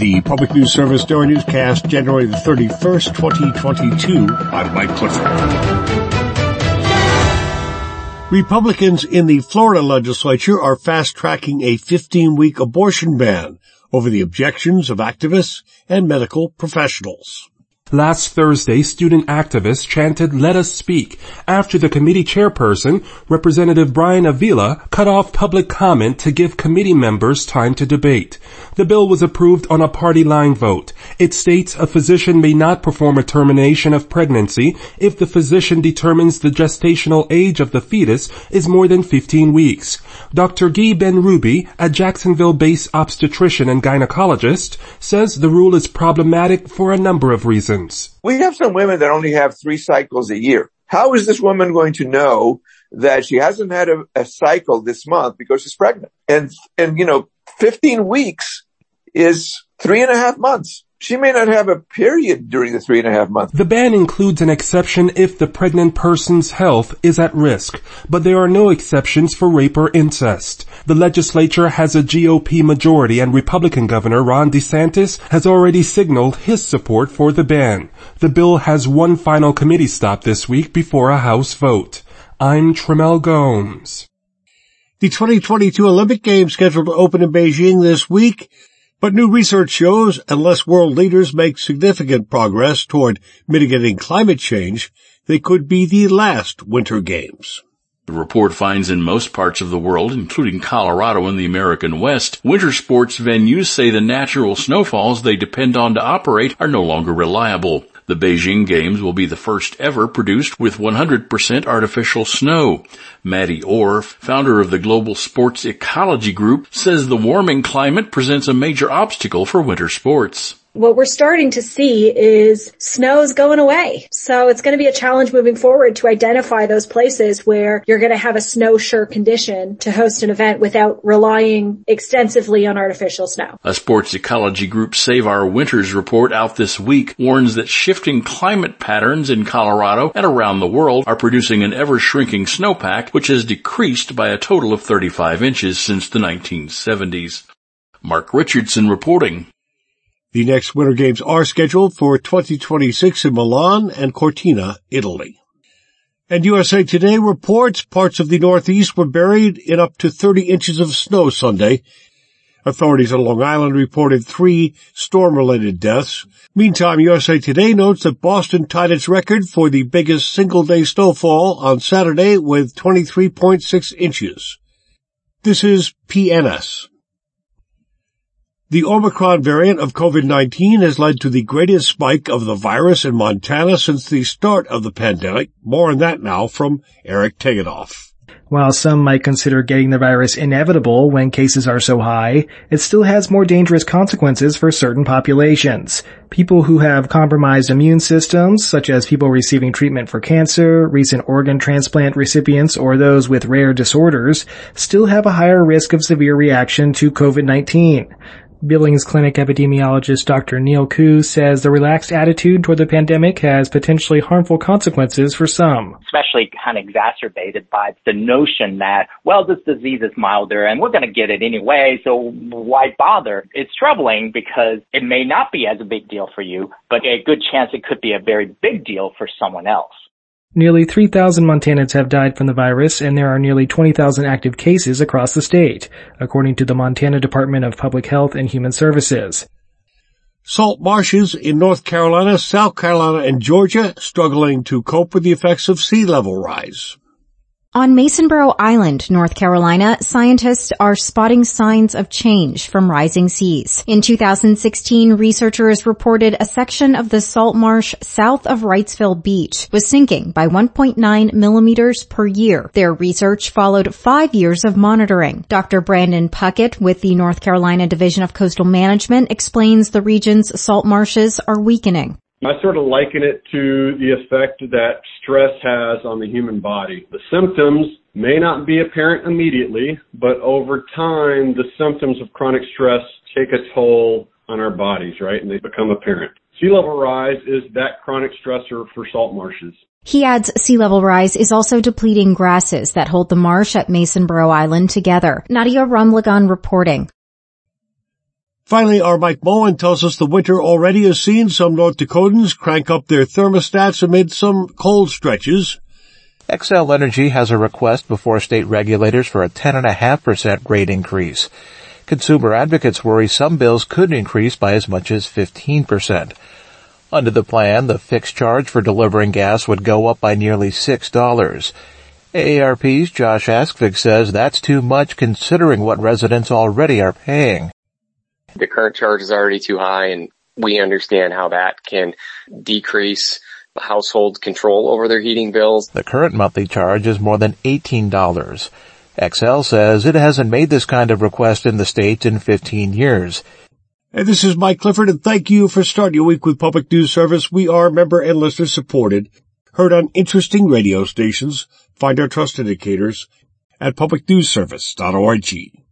The Public News Service Daily Newscast, January the 31st, 2022. I'm Mike Clifford. Republicans in the Florida legislature are fast-tracking a 15-week abortion ban over the objections of activists and medical professionals. Last Thursday, student activists chanted, let us speak, after the committee chairperson, Representative Bryan Avila, cut off public comment to give committee members time to debate. The bill was approved on a party line vote. It states a physician may not perform a termination of pregnancy if the physician determines the gestational age of the fetus is more than 15 weeks. Dr. Guy Benrubi, a Jacksonville-based obstetrician and gynecologist, says the rule is problematic for a number of reasons. We have some women that only have three cycles a year. How is this woman going to know that she hasn't had a, a cycle this month because she's pregnant? And, and you know, 15 weeks is three and a half months. She may not have a period during the three and a half months. The ban includes an exception if the pregnant person's health is at risk, but there are no exceptions for rape or incest. The legislature has a GOP majority and Republican Governor Ron DeSantis has already signaled his support for the ban. The bill has one final committee stop this week before a House vote. I'm Trimmel Gomes. The 2022 Olympic Games scheduled to open in Beijing this week but new research shows unless world leaders make significant progress toward mitigating climate change, they could be the last Winter Games. The report finds in most parts of the world, including Colorado and the American West, winter sports venues say the natural snowfalls they depend on to operate are no longer reliable. The Beijing Games will be the first ever produced with 100% artificial snow. Maddie Orr, founder of the Global Sports Ecology Group, says the warming climate presents a major obstacle for winter sports what we're starting to see is snow's going away. So it's going to be a challenge moving forward to identify those places where you're going to have a snow sure condition to host an event without relying extensively on artificial snow. A sports ecology group Save Our Winters report out this week warns that shifting climate patterns in Colorado and around the world are producing an ever shrinking snowpack which has decreased by a total of 35 inches since the 1970s. Mark Richardson reporting. The next Winter Games are scheduled for 2026 in Milan and Cortina, Italy. And USA Today reports parts of the Northeast were buried in up to 30 inches of snow Sunday. Authorities on Long Island reported three storm-related deaths. Meantime, USA Today notes that Boston tied its record for the biggest single-day snowfall on Saturday with 23.6 inches. This is PNS. The Omicron variant of COVID-19 has led to the greatest spike of the virus in Montana since the start of the pandemic. More on that now from Eric Tegethoff. While some might consider getting the virus inevitable when cases are so high, it still has more dangerous consequences for certain populations. People who have compromised immune systems, such as people receiving treatment for cancer, recent organ transplant recipients, or those with rare disorders, still have a higher risk of severe reaction to COVID-19. Billings Clinic epidemiologist Dr. Neil Koo says the relaxed attitude toward the pandemic has potentially harmful consequences for some. Especially kind of exacerbated by the notion that, well, this disease is milder and we're going to get it anyway, so why bother? It's troubling because it may not be as a big deal for you, but a good chance it could be a very big deal for someone else. Nearly 3,000 Montanans have died from the virus and there are nearly 20,000 active cases across the state, according to the Montana Department of Public Health and Human Services. Salt marshes in North Carolina, South Carolina, and Georgia struggling to cope with the effects of sea level rise. On Masonboro Island, North Carolina, scientists are spotting signs of change from rising seas. In 2016, researchers reported a section of the salt marsh south of Wrightsville Beach was sinking by 1.9 millimeters per year. Their research followed five years of monitoring. Dr. Brandon Puckett with the North Carolina Division of Coastal Management explains the region's salt marshes are weakening. I sort of liken it to the effect that stress has on the human body. The symptoms may not be apparent immediately, but over time, the symptoms of chronic stress take a toll on our bodies, right? And they become apparent. Sea level rise is that chronic stressor for salt marshes. He adds sea level rise is also depleting grasses that hold the marsh at Masonboro Island together. Nadia Ramlagan reporting. Finally, our Mike Moen tells us the winter already has seen some North Dakotans crank up their thermostats amid some cold stretches. Xcel Energy has a request before state regulators for a 10.5% rate increase. Consumer advocates worry some bills could increase by as much as 15%. Under the plan, the fixed charge for delivering gas would go up by nearly $6. AARP's Josh Askvig says that's too much considering what residents already are paying. The current charge is already too high and we understand how that can decrease household control over their heating bills. The current monthly charge is more than $18. Xcel says it hasn't made this kind of request in the state in 15 years. And this is Mike Clifford and thank you for starting your week with Public News Service. We are member and listener supported, heard on interesting radio stations. Find our trust indicators at publicnewsservice.org.